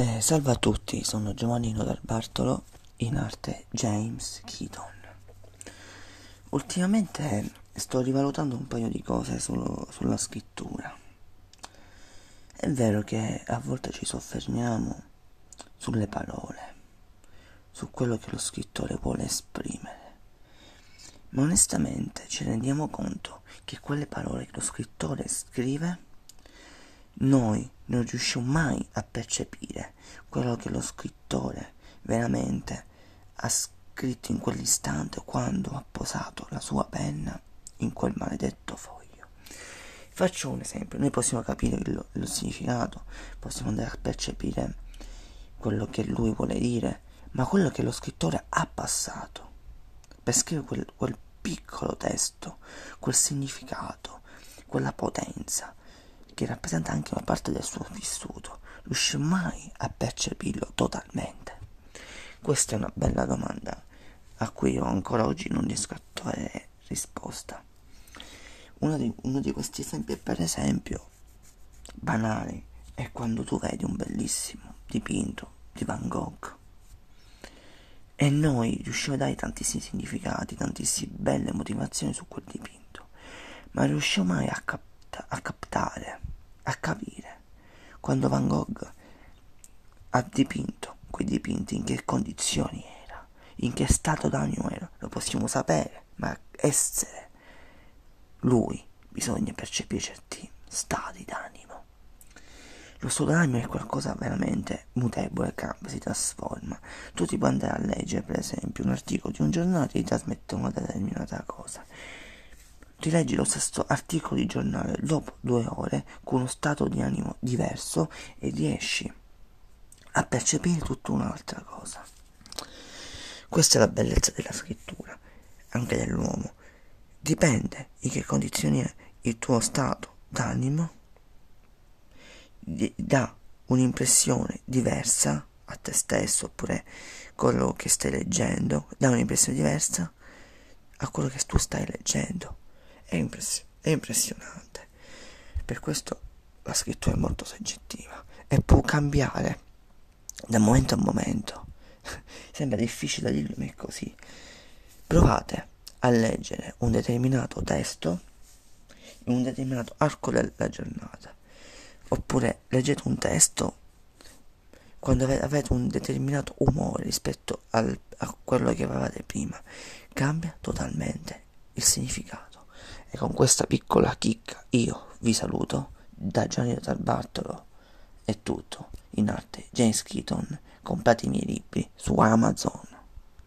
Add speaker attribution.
Speaker 1: Eh, salve a tutti, sono Giovannino Dal Bartolo, in arte James Keaton. Ultimamente sto rivalutando un paio di cose sullo, sulla scrittura. È vero che a volte ci soffermiamo sulle parole, su quello che lo scrittore vuole esprimere, ma onestamente ci rendiamo conto che quelle parole che lo scrittore scrive noi non riusciamo mai a percepire quello che lo scrittore veramente ha scritto in quell'istante quando ha posato la sua penna in quel maledetto foglio. Faccio un esempio, noi possiamo capire il, il significato, possiamo andare a percepire quello che lui vuole dire, ma quello che lo scrittore ha passato per scrivere quel, quel piccolo testo, quel significato, quella potenza, che rappresenta anche una parte del suo vissuto, riuscì mai a percepirlo totalmente? Questa è una bella domanda a cui io ancora oggi non riesco a trovare risposta. Uno di, uno di questi esempi è per esempio banale, è quando tu vedi un bellissimo dipinto di Van Gogh e noi riusciamo a dare tantissimi significati, tantissime belle motivazioni su quel dipinto, ma riusciamo mai a, cap- a captare a capire quando Van Gogh ha dipinto quei dipinti in che condizioni era, in che stato d'animo era, lo possiamo sapere, ma essere lui bisogna percepire certi stati d'animo. Lo stato d'animo è qualcosa veramente mutevole, cambia, si trasforma. Tu ti puoi andare a leggere, per esempio, un articolo di un giornale e ti trasmette una determinata cosa rileggi lo stesso articolo di giornale dopo due ore con uno stato di animo diverso e riesci a percepire tutta un'altra cosa. Questa è la bellezza della scrittura, anche dell'uomo. Dipende in che condizioni è il tuo stato d'animo, dà un'impressione diversa a te stesso oppure quello che stai leggendo, dà un'impressione diversa a quello che tu stai leggendo è, impress- è impressionante. Per questo la scrittura è molto soggettiva e può cambiare da momento a momento. Sembra difficile dirlo, ma è così. Provate a leggere un determinato testo in un determinato arco della giornata. Oppure leggete un testo quando avete un determinato umore rispetto al, a quello che avevate prima. Cambia totalmente il significato. E con questa piccola chicca io vi saluto. Da Gianni Dal Bartolo è tutto. In arte James Keaton. Comprate i miei libri su Amazon.